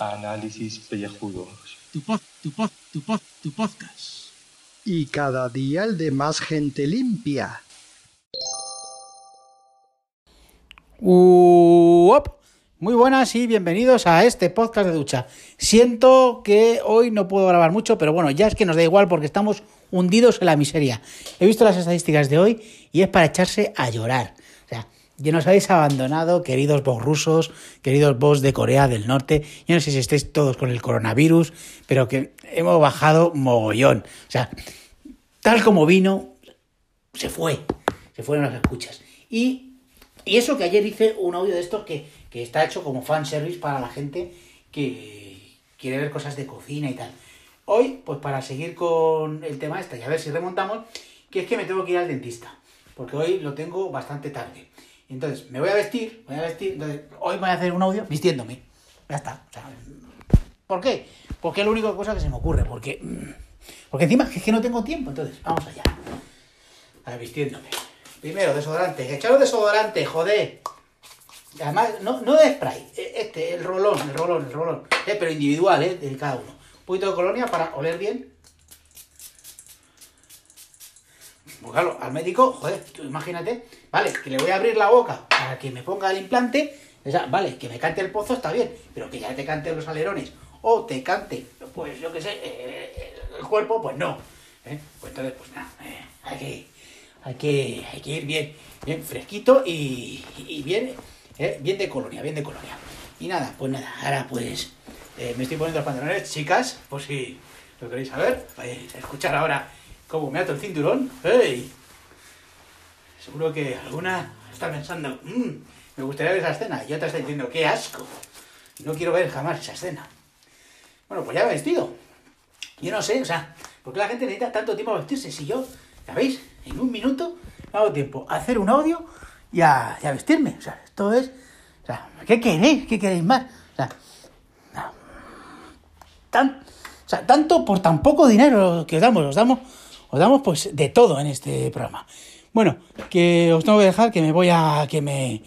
Análisis pellejudos. Tu pod, tu pod, tu pod, tu podcast. Y cada día el de más gente limpia. Uop. Muy buenas y bienvenidos a este podcast de ducha. Siento que hoy no puedo grabar mucho, pero bueno, ya es que nos da igual porque estamos hundidos en la miseria. He visto las estadísticas de hoy y es para echarse a llorar. O sea, ya nos habéis abandonado, queridos vos rusos, queridos vos de Corea del Norte. Yo no sé si estáis todos con el coronavirus, pero que hemos bajado mogollón. O sea, tal como vino, se fue. Se fueron las escuchas. Y, y eso que ayer hice un audio de estos que, que está hecho como fanservice para la gente que quiere ver cosas de cocina y tal. Hoy, pues para seguir con el tema este y a ver si remontamos, que es que me tengo que ir al dentista, porque hoy lo tengo bastante tarde. Entonces, me voy a vestir, voy a vestir, entonces, hoy voy a hacer un audio vistiéndome. Ya está. ¿Por qué? Porque es la única cosa que se me ocurre, porque, porque encima es que no tengo tiempo, entonces, vamos allá. A ver, vistiéndome. Primero, desodorante. Echaros desodorante, joder. Además, no, no de spray, este, el rolón, el rolón, el rolón. Eh, pero individual, ¿eh? De cada uno. Poquito de colonia para oler bien. Pues al médico, joder, imagínate, vale, que le voy a abrir la boca para que me ponga el implante, vale, que me cante el pozo está bien, pero que ya te cante los alerones o te cante, pues yo qué sé, eh, el cuerpo, pues no. ¿eh? Pues entonces, pues nada, eh, hay, que, hay, que, hay que ir bien, bien fresquito y, bien, eh, bien de colonia, bien de colonia. Y nada, pues nada, ahora pues eh, me estoy poniendo los pantalones, chicas, por si lo queréis saber, vais a escuchar ahora cómo me ato el cinturón. ¡Hey! Seguro que alguna está pensando, "Mm, me gustaría ver esa escena, y otra está diciendo, ¡qué asco! No quiero ver jamás esa escena. Bueno, pues ya me he vestido. Yo no sé, o sea, ¿por qué la gente necesita tanto tiempo a vestirse? Si yo, ¿sabéis? En un minuto me hago tiempo a hacer un audio y a, vestirme. O sea, esto es... O sea, ¿qué queréis? ¿Qué queréis más? O sea, no. O sea, tanto por tan poco dinero que os damos, os damos, os damos pues de todo en este programa. Bueno, que os tengo que dejar que me voy a que me,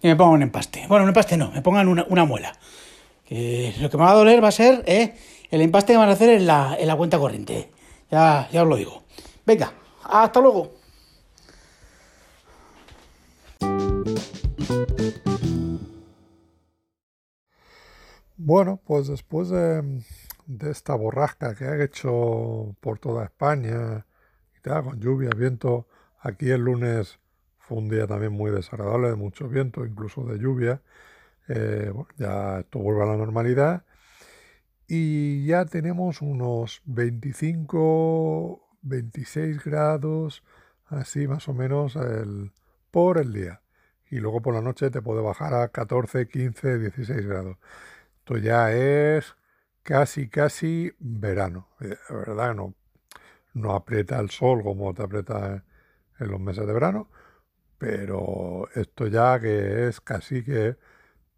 que me pongan un empaste. Bueno, un empaste no, me pongan una, una muela. Que lo que me va a doler va a ser eh, el empaste que van a hacer en la, en la cuenta corriente. Ya, ya os lo digo. Venga, hasta luego. Bueno, pues después de, de esta borrasca que ha hecho por toda España, y tal, con lluvia, viento, aquí el lunes fue un día también muy desagradable, de mucho viento, incluso de lluvia. Eh, ya esto vuelve a la normalidad y ya tenemos unos 25, 26 grados, así más o menos por el día. Y luego por la noche te puede bajar a 14, 15, 16 grados. Esto ya es casi, casi verano. Eh, La verdad, no, no aprieta el sol como te aprieta en los meses de verano, pero esto ya que es casi que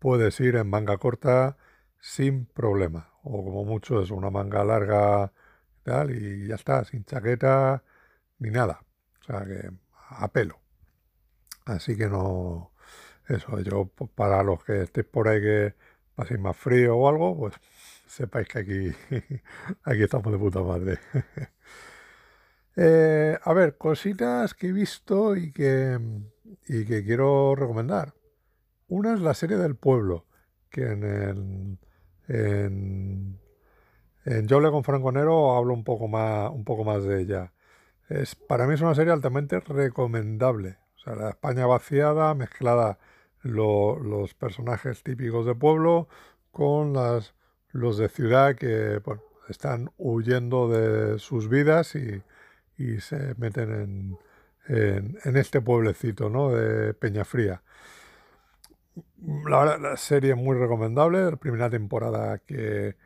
puedes ir en manga corta sin problema, o como mucho es una manga larga y tal, y ya está, sin chaqueta ni nada. O sea que a pelo. Así que no, eso, yo pues, para los que estéis por ahí que paséis más frío o algo, pues sepáis que aquí, aquí estamos de puta madre. Eh, a ver, cositas que he visto y que, y que quiero recomendar. Una es la serie del pueblo, que en el, en, en Yo hablé con Franco Nero hablo un poco más, un poco más de ella. Es, para mí es una serie altamente recomendable. O sea, la España vaciada, mezclada lo- los personajes típicos de pueblo con las, los de ciudad que están huyendo de sus vidas y, se meten en, este pueblecito ¿no? de Peñafría. La verdad, la serie es muy recomendable. La primera temporada que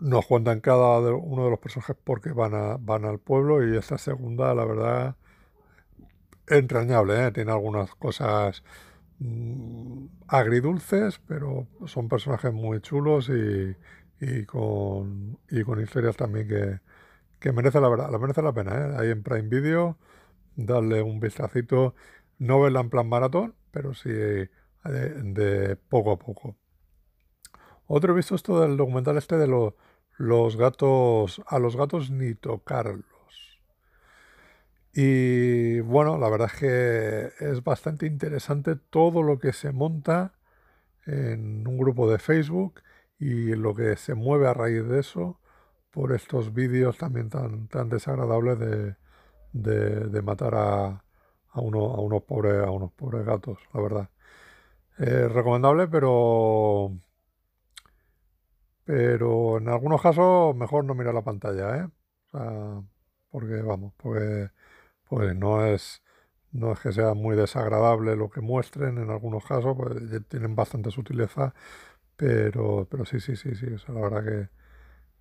nos cuentan cada uno de los personajes porque van, al pueblo y esta segunda, la verdad, entrañable. ¿eh? Tiene algunas cosas mm, agridulces, pero son personajes muy chulos y, y con, y con historias también que, que merece la verdad, merece la pena. ¿eh? Ahí en Prime Video darle un vistacito, no verla en plan maratón, pero sí de, de poco a poco. Otro he visto esto del documental este de los gatos, a los gatos ni tocarlos. Y bueno, la verdad es que es bastante interesante todo lo que se monta en un grupo de Facebook y lo que se mueve a raíz de eso por estos vídeos también tan, tan desagradables de, de, matar a, a, uno, a, unos pobres, a unos pobres gatos, la verdad. Es recomendable, pero pero en algunos casos mejor no mirar la pantalla, ¿eh? O sea, porque vamos, pues, pues no es no es que sea muy desagradable lo que muestren en algunos casos, pues tienen bastante sutileza, pero, pero sí, sí, sí, sí, o sea, la verdad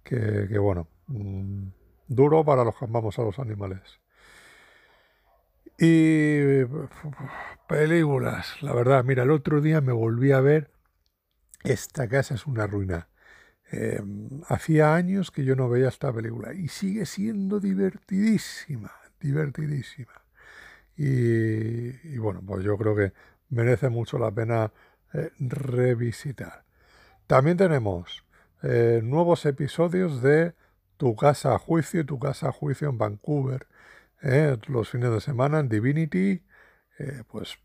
que, que, bueno, mm, duro para los que amamos a los animales. Y películas, la verdad, mira, el otro día me volví a ver Esta casa es una ruina. Em, hacía años que yo no veía esta película y sigue siendo divertidísima, divertidísima. Y, bueno, pues yo creo que merece mucho la pena eh, revisitar. También tenemos eh, nuevos episodios de Tu casa a juicio y Tu casa a juicio en Vancouver. Eh, los fines de semana en Divinity, pues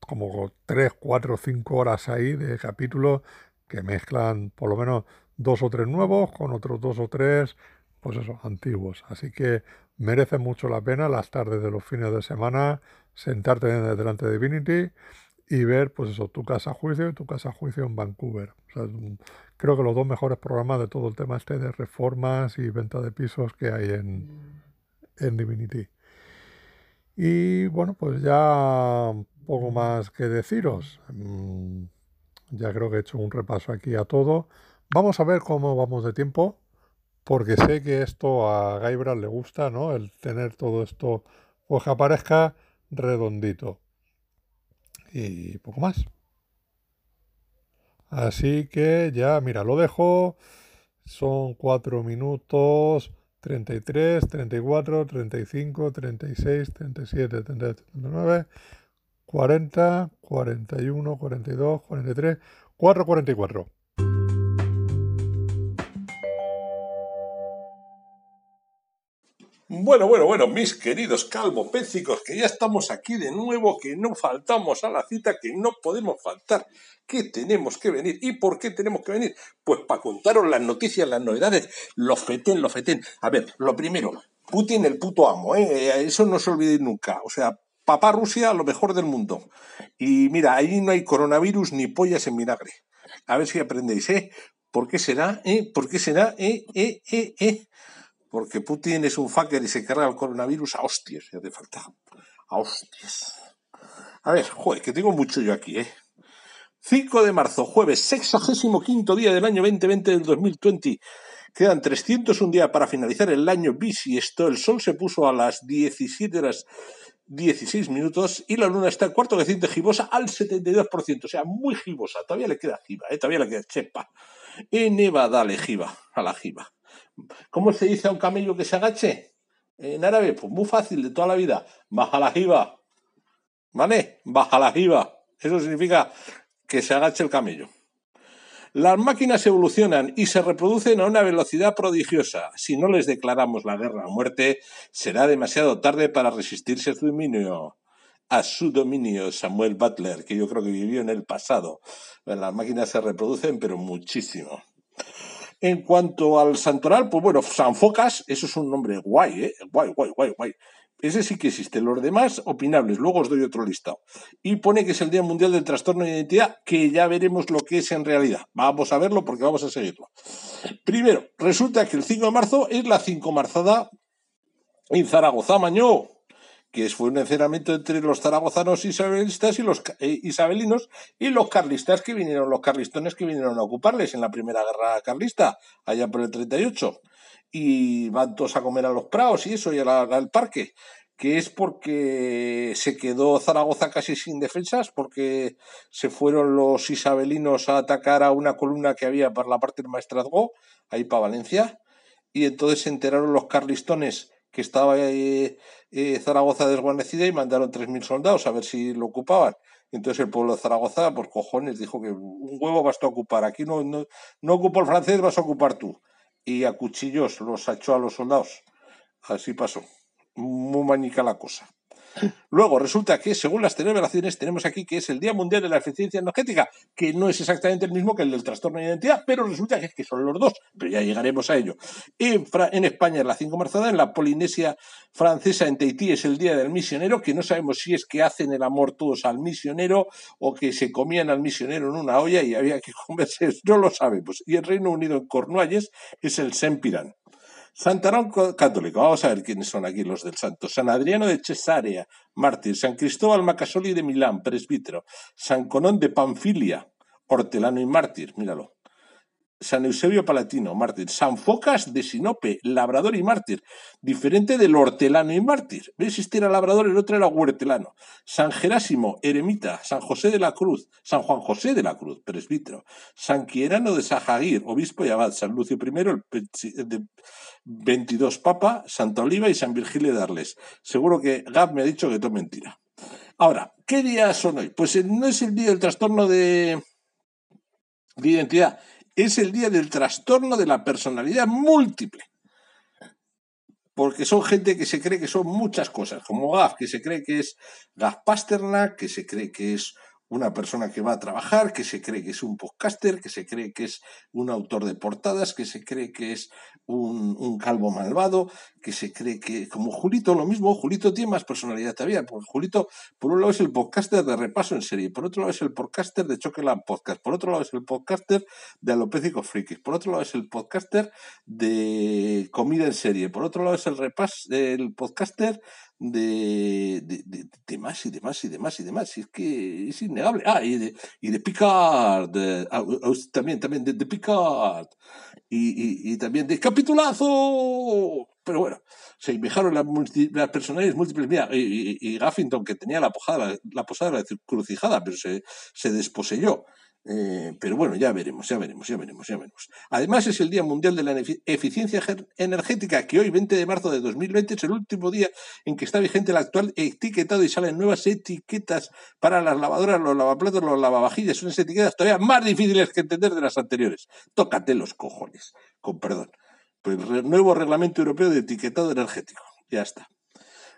como 3, 4, 5 horas ahí de capítulos que mezclan por lo menos dos o tres nuevos con otros dos o tres, pues eso, antiguos. Así que merece mucho la pena las tardes de los fines de semana sentarte delante de Divinity y ver, pues eso, tu casa a juicio y tu casa a juicio en Vancouver. creo que los dos mejores programas de todo el tema este de reformas y venta de pisos que hay en, en Divinity. Y bueno, pues ya poco más que deciros. Mm, ya creo que he hecho un repaso aquí a todo. Vamos a ver cómo vamos de tiempo, porque sé que esto a Gaibra le gusta, ¿no? El tener todo esto, pues que aparezca redondito. Y poco más. Así que ya, mira, lo dejo. Son 4 minutos 33, 34, 35, 36, 37, 38, 39, 40, 41, 42, 43, 4, 44. Bueno, bueno, bueno, mis queridos calvopécicos, que ya estamos aquí de nuevo, que no faltamos a la cita, que no podemos faltar, que tenemos que venir. ¿Y por qué tenemos que venir? Pues para contaros las noticias, las novedades, lo feten, lo feten. A ver, lo primero, Putin el puto amo, ¿eh? eso no se olvide nunca. O sea, papá Rusia, lo mejor del mundo. Y mira, ahí no hay coronavirus ni pollas en vinagre. A ver si aprendéis, ¿eh? ¿Por qué será? ¿Eh? ¿Por qué será? ¿Eh? ¿Eh? ¿Eh? ¿Eh? Porque Putin es un fucker y se carga el coronavirus a hostias, ya te falta. A hostias. A ver, joder, que tengo mucho yo aquí, ¿eh? 5 de marzo, jueves, 65 día del año 2020 del 2020. Quedan 301 días para finalizar el año esto El sol se puso a las 17 horas 16 minutos y la luna está en cuarto creciente gibosa al 72%. O sea, muy gibosa. Todavía le queda giba, ¿eh? todavía le queda chepa. En Nevada le giba, a la giba. ¿Cómo se dice a un camello que se agache? En árabe, pues muy fácil, de toda la vida. Baja la jiba. ¿Vale? Baja la jiba. Eso significa que se agache el camello. Las máquinas evolucionan y se reproducen a una velocidad prodigiosa. Si no les declaramos la guerra a muerte, será demasiado tarde para resistirse a su dominio. A su dominio, Samuel Butler, que yo creo que vivió en el pasado. Las máquinas se reproducen, pero muchísimo. En cuanto al santoral, pues bueno, San Focas, eso es un nombre guay, ¿eh? Guay, guay, guay, guay. Ese sí que existe. Los demás, opinables. Luego os doy otro listado. Y pone que es el Día Mundial del Trastorno de Identidad, que ya veremos lo que es en realidad. Vamos a verlo porque vamos a seguirlo. Primero, resulta que el 5 de marzo es la 5 marzada en Zaragoza, Mañó que fue un encerramiento entre los zaragozanos isabelistas y los eh, isabelinos y los carlistas que vinieron, los carlistones que vinieron a ocuparles en la primera guerra carlista, allá por el 38. Y van todos a comer a los praos y eso, y al parque, que es porque se quedó Zaragoza casi sin defensas, porque se fueron los isabelinos a atacar a una columna que había por la parte del Maestrazgo, ahí para Valencia, y entonces se enteraron los carlistones que estaba eh, Zaragoza desguarnecida y mandaron 3.000 soldados a ver si lo ocupaban. Entonces el pueblo de Zaragoza, por cojones, dijo que un huevo vas a ocupar. Aquí no, no, no ocupo el francés, vas a ocupar tú. Y a cuchillos los echó a los soldados. Así pasó. Muy manica la cosa. Luego resulta que, según las celebraciones, tenemos aquí que es el Día Mundial de la Eficiencia Energética, que no es exactamente el mismo que el del trastorno de identidad, pero resulta que, son los dos, pero ya llegaremos a ello. En, España es la 5 marzada, en la Polinesia francesa, en Tahití, es el Día del Misionero, que no sabemos si es que hacen el amor todos al misionero o que se comían al misionero en una olla y había que comerse, no lo sabemos. Y el Reino Unido en Cornualles es el Sempiran. Santarón co- católico, vamos a ver quiénes son aquí los del santo. San Adriano de Cesarea, mártir. San Cristóbal Macasoli de Milán, presbítero. San Conón de Panfilia, hortelano y mártir, míralo. San Eusebio Palatino, mártir. San Focas de Sinope, labrador y mártir. Diferente del hortelano y mártir. ¿Ves? Este era labrador, el otro era huertelano. San Gerásimo, eremita. San José de la Cruz. San Juan José de la Cruz, presbítero. San Quierano de Sajaguir, obispo y abad. San Lucio I, el de 22 papa. Santa Oliva y San Virgilio de Arles. Seguro que Gab me ha dicho que todo mentira. Ahora, ¿qué días son hoy? Pues no es el día del trastorno de, de identidad, es el día del trastorno de la personalidad múltiple. Porque son gente que se cree que son muchas cosas, como Gaf, que se cree que es Gaf Pasternak, que se cree que es una persona que va a trabajar, que se cree que es un podcaster, que se cree que es un autor de portadas, que se cree que es un, calvo malvado, que se cree que, como Julito, lo mismo, Julito tiene más personalidad todavía, Julito, por un lado es el podcaster de repaso en serie, por otro lado es el podcaster de Chocolate Podcast, por otro lado es el podcaster de Alopécicos Frikis, por otro lado es el podcaster de comida en serie, por otro lado es el repas, el podcaster de, de, de, de más y demás y demás y demás. Y es que es innegable. Ah, y de, y de Picard, de- ah, también, también de, de Picard. Y, y, y también de Capitulazo. Pero bueno, se dejaron las, las personalidades múltiples. Mira, y, y- y Gaffington, que tenía la, posada, la posada de la crucijada, pero se, se desposeyó. Eh, pero bueno, ya veremos, ya veremos, ya veremos, ya veremos. Además, es el Día Mundial de la Eficiencia Energética, que hoy, 20 de marzo de 2020, es el último día en que está vigente el actual etiquetado y salen nuevas etiquetas para las lavadoras, los lavaplatos, los lavavajillas. Unas etiquetas todavía más difíciles que entender de las anteriores. Tócate los cojones, con perdón. Pues nuevo reglamento europeo de etiquetado energético. Ya está.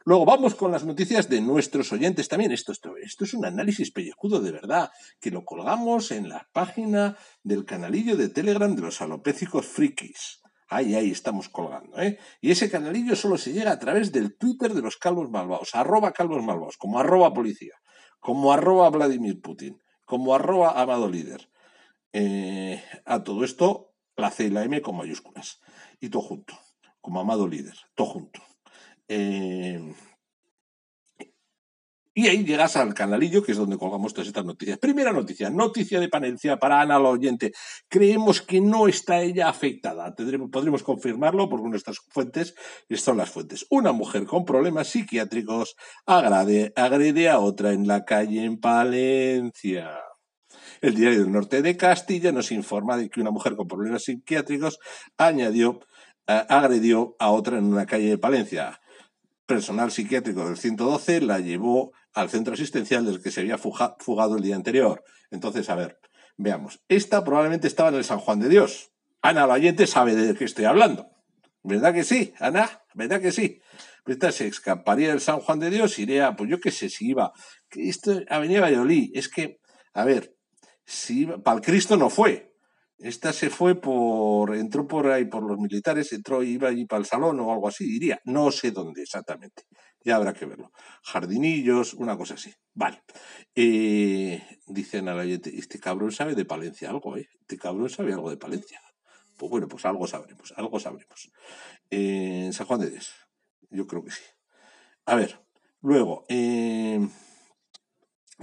Luego vamos con las noticias de nuestros oyentes también. Esto, es un análisis pellejudo de verdad, que lo colgamos en la página del canalillo de Telegram de los alopécicos frikis. Ahí, ahí estamos colgando, ¿eh? Y ese canalillo solo se llega a través del Twitter de los calvos malvados, arroba calvos malvados, como arroba policía, como arroba Vladimir Putin, como arroba amado líder. Eh, a todo esto, la C y la M con mayúsculas. Y todo junto, como amado líder, todo junto. Eh, y ahí llegas al canalillo, que es donde colgamos todas estas noticias. Primera noticia, noticia de Palencia para Ana la oyente. Creemos que no está ella afectada. Tendremos, podremos confirmarlo porque nuestras fuentes son las fuentes. Una mujer con problemas psiquiátricos agrade, agrede a otra en la calle en Palencia. El diario del norte de Castilla nos informa de que una mujer con problemas psiquiátricos añadió, eh, agredió a otra en una calle de Palencia. Personal psiquiátrico del 112 la llevó al centro asistencial del que se había fuga- fugado el día anterior. Entonces, a ver, veamos. Esta probablemente estaba en el San Juan de Dios. Ana la oyente sabe de qué estoy hablando. ¿Verdad que sí, Ana? ¿Verdad que sí? Esta se escaparía del San Juan de Dios, iría, pues yo qué sé, si iba. Esto, Avenida Valladolid, es que, a ver, si iba, para el Cristo no fue. Esta se fue por, entró por ahí por los militares, entró, iba allí para el salón o algo así, diría. No sé dónde exactamente. Ya habrá que verlo. Jardinillos, una cosa así. Vale. Eh, dicen al oyente, este cabrón sabe de Palencia algo, ¿eh? Este cabrón sabe algo de Palencia. Pues bueno, pues algo sabremos, algo sabremos. Eh, San Juan de Dios, yo creo que sí. A ver, luego, eh,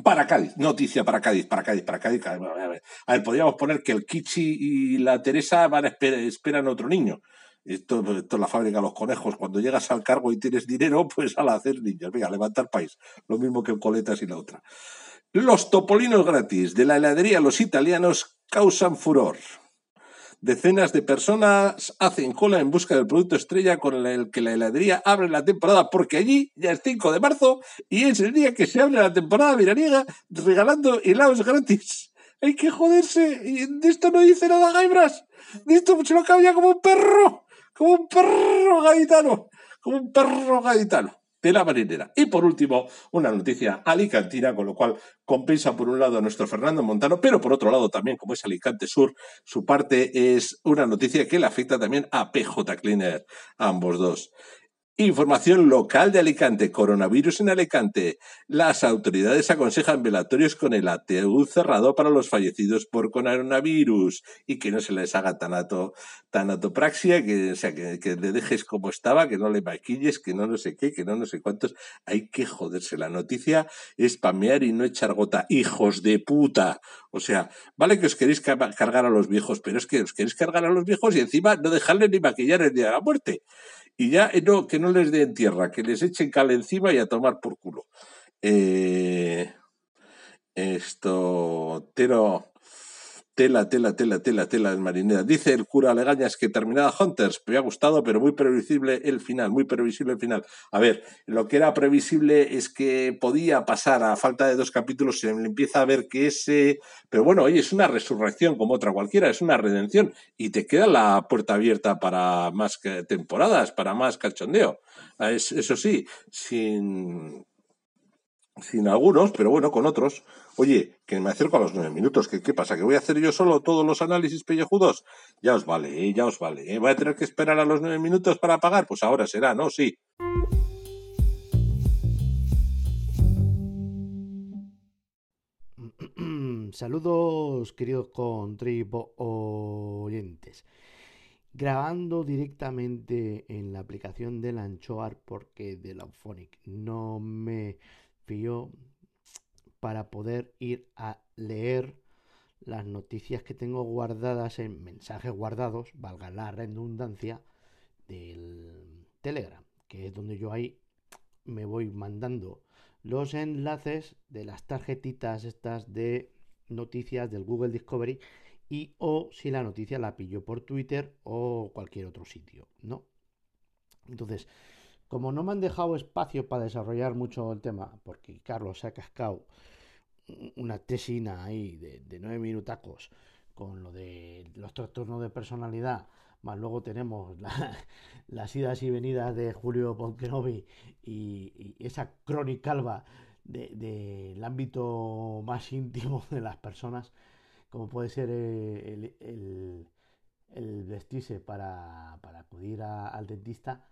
para Cádiz, noticia para Cádiz, para Cádiz, para Cádiz. A ver, podríamos poner que el Kichi y la Teresa van a esper- esperan otro niño. Esto, esto es la fábrica de los conejos. Cuando llegas al cargo y tienes dinero, pues al hacer niños. Venga, levantar país. Lo mismo que Coletas y la otra. Los topolinos gratis de la heladería Los Italianos causan furor. Decenas de personas hacen cola en busca del producto estrella con el que la heladería abre la temporada, porque allí ya es 5 de marzo y es el día que se abre la temporada veraniega regalando helados gratis. Hay que joderse. Y de esto no dice nada Gaibras. De esto se lo cambia como un perro. Como un perro gaditano. Como un perro gaditano de la marinera. Y por último, una noticia alicantina, con lo cual compensa por un lado a nuestro Fernando Montano, pero por otro lado también, como es Alicante Sur, su parte es una noticia que le afecta también a PJ Cleaner, a ambos dos. Información local de Alicante. Coronavirus en Alicante. Las autoridades aconsejan velatorios con el ataúd cerrado para los fallecidos por coronavirus y que no se les haga tanato, tanatopraxia, que, o sea, que, le dejes como estaba, que no le maquilles, que no no sé qué, que no no sé cuántos. Hay que joderse. La noticia es pamear y no echar gota. Hijos de puta. O sea, vale que os queréis ca- cargar a los viejos, pero es que os queréis cargar a los viejos y encima no dejarles ni maquillar el día de la muerte. Y ya eh, no, que no les den tierra, que les echen cal encima y a tomar por culo. Eh, esto, tero, tela, tela, tela, tela, tela del marinera. Dice el cura Legañas que terminada Hunters, me ha gustado, pero muy previsible el final, muy previsible el final. A ver, lo que era previsible es que podía pasar a falta de dos capítulos, se empieza a ver que ese... Pero bueno, oye, es una resurrección como otra cualquiera, es una redención y te queda la puerta abierta para más temporadas, para más cachondeo. Ah, es- Eso sí, sin, sin algunos, pero bueno, con otros. Oye, que me acerco a los nueve minutos. ¿Qué, qué pasa? ¿Que voy a hacer yo solo todos los análisis pellejudos? Ya os vale, ¿eh? ya os vale. ¿eh? ¿Voy a tener que esperar a los nueve minutos para pagar? Pues ahora será, ¿no? Sí. Saludos, queridos contribo oyentes. Grabando directamente en la aplicación del Anchoar porque de la Auphonic no me fío para poder ir a leer las noticias que tengo guardadas en mensajes guardados, valga la redundancia, del Telegram, que es donde yo ahí me voy mandando los enlaces de las tarjetitas estas de noticias del Google Discovery y o si la noticia la pillo por Twitter o cualquier otro sitio, ¿no? Entonces, como no me han dejado espacio para desarrollar mucho el tema, porque Carlos se ha cascado una tesina ahí de, nueve minutacos con lo de los trastornos de personalidad, más luego tenemos la- las idas y venidas de Julio Ponquenovi y, esa cronicalva del de, del ámbito más íntimo de las personas, como puede ser eh, el, vestirse para, acudir al dentista,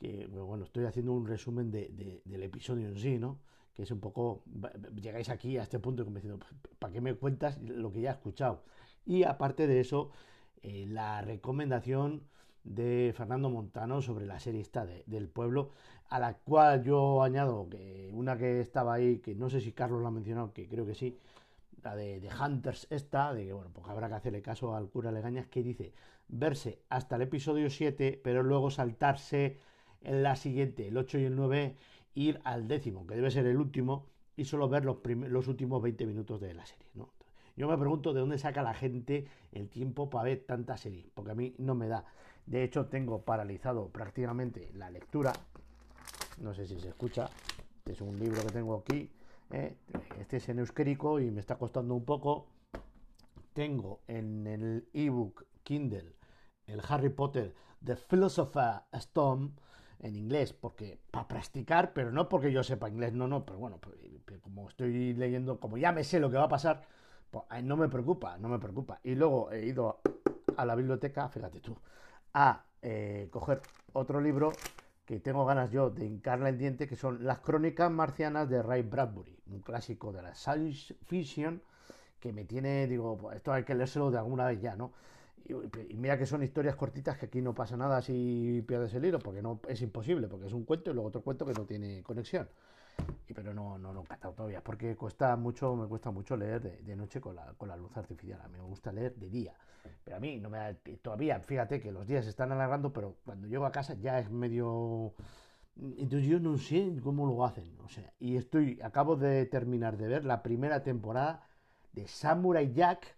que bueno, bueno, estoy haciendo un resumen de- de- del episodio en sí, ¿no? Que es un poco, llegáis aquí a este punto como diciendo, ¿para qué me cuentas lo que ya he escuchado? Y aparte de eso, eh, la recomendación de Fernando Montano sobre la serie esta de- del pueblo, a la cual yo añado que una que estaba ahí, que no sé si Carlos lo ha mencionado, que creo que sí, la de, de Hunters esta, de que bueno, pues habrá que hacerle caso al cura Legañas, que dice verse hasta el episodio 7, pero luego saltarse en la siguiente, el 8 y el 9, ir al décimo, que debe ser el último, y solo ver los, los últimos 20 minutos de la serie, ¿no? Yo me pregunto de dónde saca la gente el tiempo para ver tanta serie, porque a mí no me da. De hecho, tengo paralizado prácticamente la lectura. No sé si se escucha. Este es un libro que tengo aquí. ¿eh? Este es en euskérico y me está costando un poco. Tengo en el ebook Kindle el Harry Potter The Philosopher's Stone en inglés, porque para practicar, pero no porque yo sepa inglés, no, no, pero bueno, pues, como estoy leyendo, como ya me sé lo que va a pasar, pues ay, no me preocupa, no me preocupa. Y luego he ido a la biblioteca, fíjate tú, a eh, coger otro libro que tengo ganas yo de hincarla en diente, que son Las Crónicas Marcianas de Ray Bradbury, un clásico de la science fiction que me tiene, digo, pues esto hay que leérselo de alguna vez ya, ¿no? Y, mira que son historias cortitas que aquí no pasa nada si pierdes el hilo, porque no es imposible, porque es un cuento y luego otro cuento que no tiene conexión. Y, pero no, no he catado todavía, porque cuesta mucho, me cuesta mucho leer de, de noche con la, con la luz artificial. A mí me gusta leer de día. Pero a mí no me da todavía, fíjate que los días se están alargando, pero cuando llego a casa ya es medio. Entonces yo no sé cómo lo hacen. O sea, y estoy, acabo de terminar de ver la primera temporada de Samurai Jack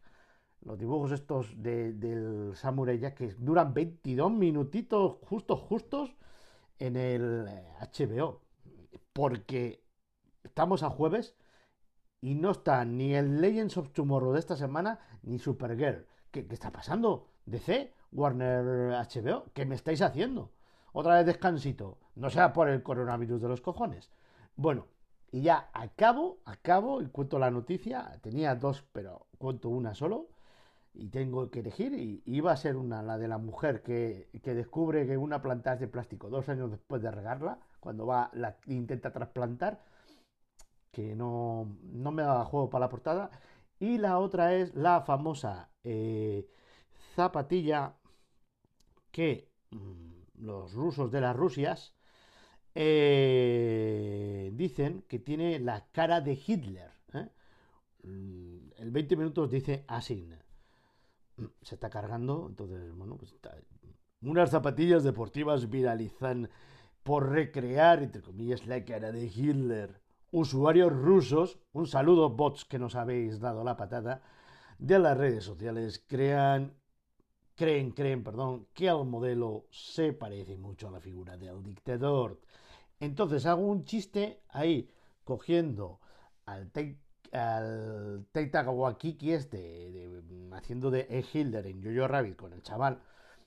los dibujos estos de- del Samurai Jack que duran 22 minutitos justos, justos en el eh, HBO. Porque estamos a jueves y no está ni el Legends of Tomorrow de esta semana ni Supergirl. ¿Qué, qué está pasando? DC, Warner HBO, ¿qué me estáis haciendo? Otra vez descansito. No sea por el coronavirus de los cojones. Bueno, y ya acabo, acabo y cuento la noticia. Tenía dos, pero cuento una solo. Y tengo que elegir. Y iba a ser una, la de la mujer que, que descubre que una planta es de plástico dos años después de regarla, cuando va, la intenta trasplantar, que no, no me daba juego para la portada. Y la otra es la famosa eh, zapatilla que mm, los rusos de las Rusias eh, dicen que tiene la cara de Hitler. ¿eh? Mm, El 20 minutos dice así. Mm, Se está cargando, entonces, bueno, pues está- Unas zapatillas deportivas viralizan por recrear, entre comillas, la cara de Hitler. Usuarios rusos, un saludo bots que nos habéis dado la patada, de las redes sociales crean, creen, creen, perdón, que el modelo se parece mucho a la figura del dictador. Entonces hago un chiste ahí, cogiendo al al Taita Wakiki este, de- haciendo de E. Hilder en Jojo Rabbit con el chaval,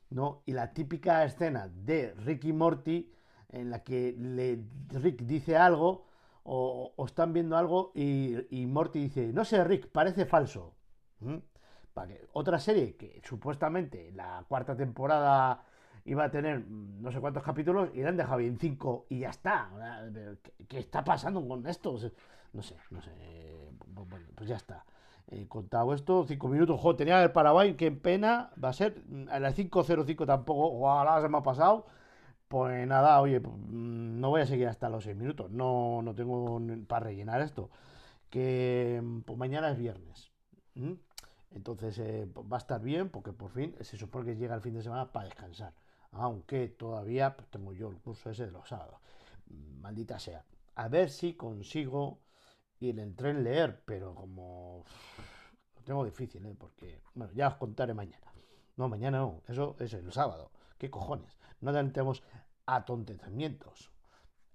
¿no? Y la típica escena de Rick y Morty en la que le, Rick dice algo o, están viendo algo y, y Morty dice, no sé Rick, parece falso. Para que- otra serie que supuestamente la cuarta temporada iba a tener no sé cuántos capítulos y le han dejado en cinco y ya está. ¿Qué, qué está pasando con esto? No sé, no sé. Eh, bu- Bueno, pues ya está. He contado esto, cinco minutos. Tenía el Paraguay, qué pena. Va a ser mm, a las 5.05 tampoco. Ojalá se me ha pasado. Pues nada, oye, pues, mm, no voy a seguir hasta los seis minutos. No, no tengo para rellenar esto. Que mm, pues mañana es viernes. Entonces eh, pues va a estar bien porque por fin se supone que llega el fin de semana para descansar. Aunque todavía pues, tengo yo el curso ese de los sábados. Maldita sea. A ver si consigo ir en tren leer, pero como lo tengo difícil, ¿eh? porque bueno, ya os contaré mañana. No, mañana no, eso es el sábado. ¿Qué cojones? No tenemos atontecimientos.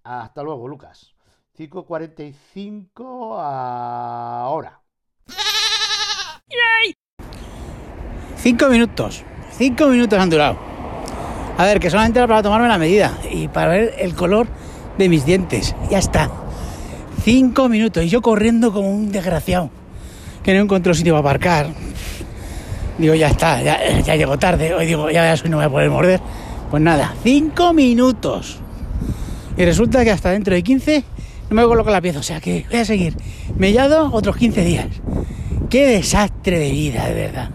Hasta luego, Lucas. 5.45 ahora. Cinco minutos. Cinco minutos han durado. A ver, que solamente era para tomarme la medida y para ver el color de mis dientes. Ya está. Cinco minutos. Y yo corriendo como un desgraciado. Que no encontré sitio para aparcar. Digo, ya está, ya, ya llego tarde. Hoy digo, ya verás, hoy no voy a poder morder. Pues nada, cinco minutos. Y resulta que hasta dentro de 15 no me coloco la pieza. O sea que voy a seguir mellado otros 15 días. Qué desastre de vida, de verdad.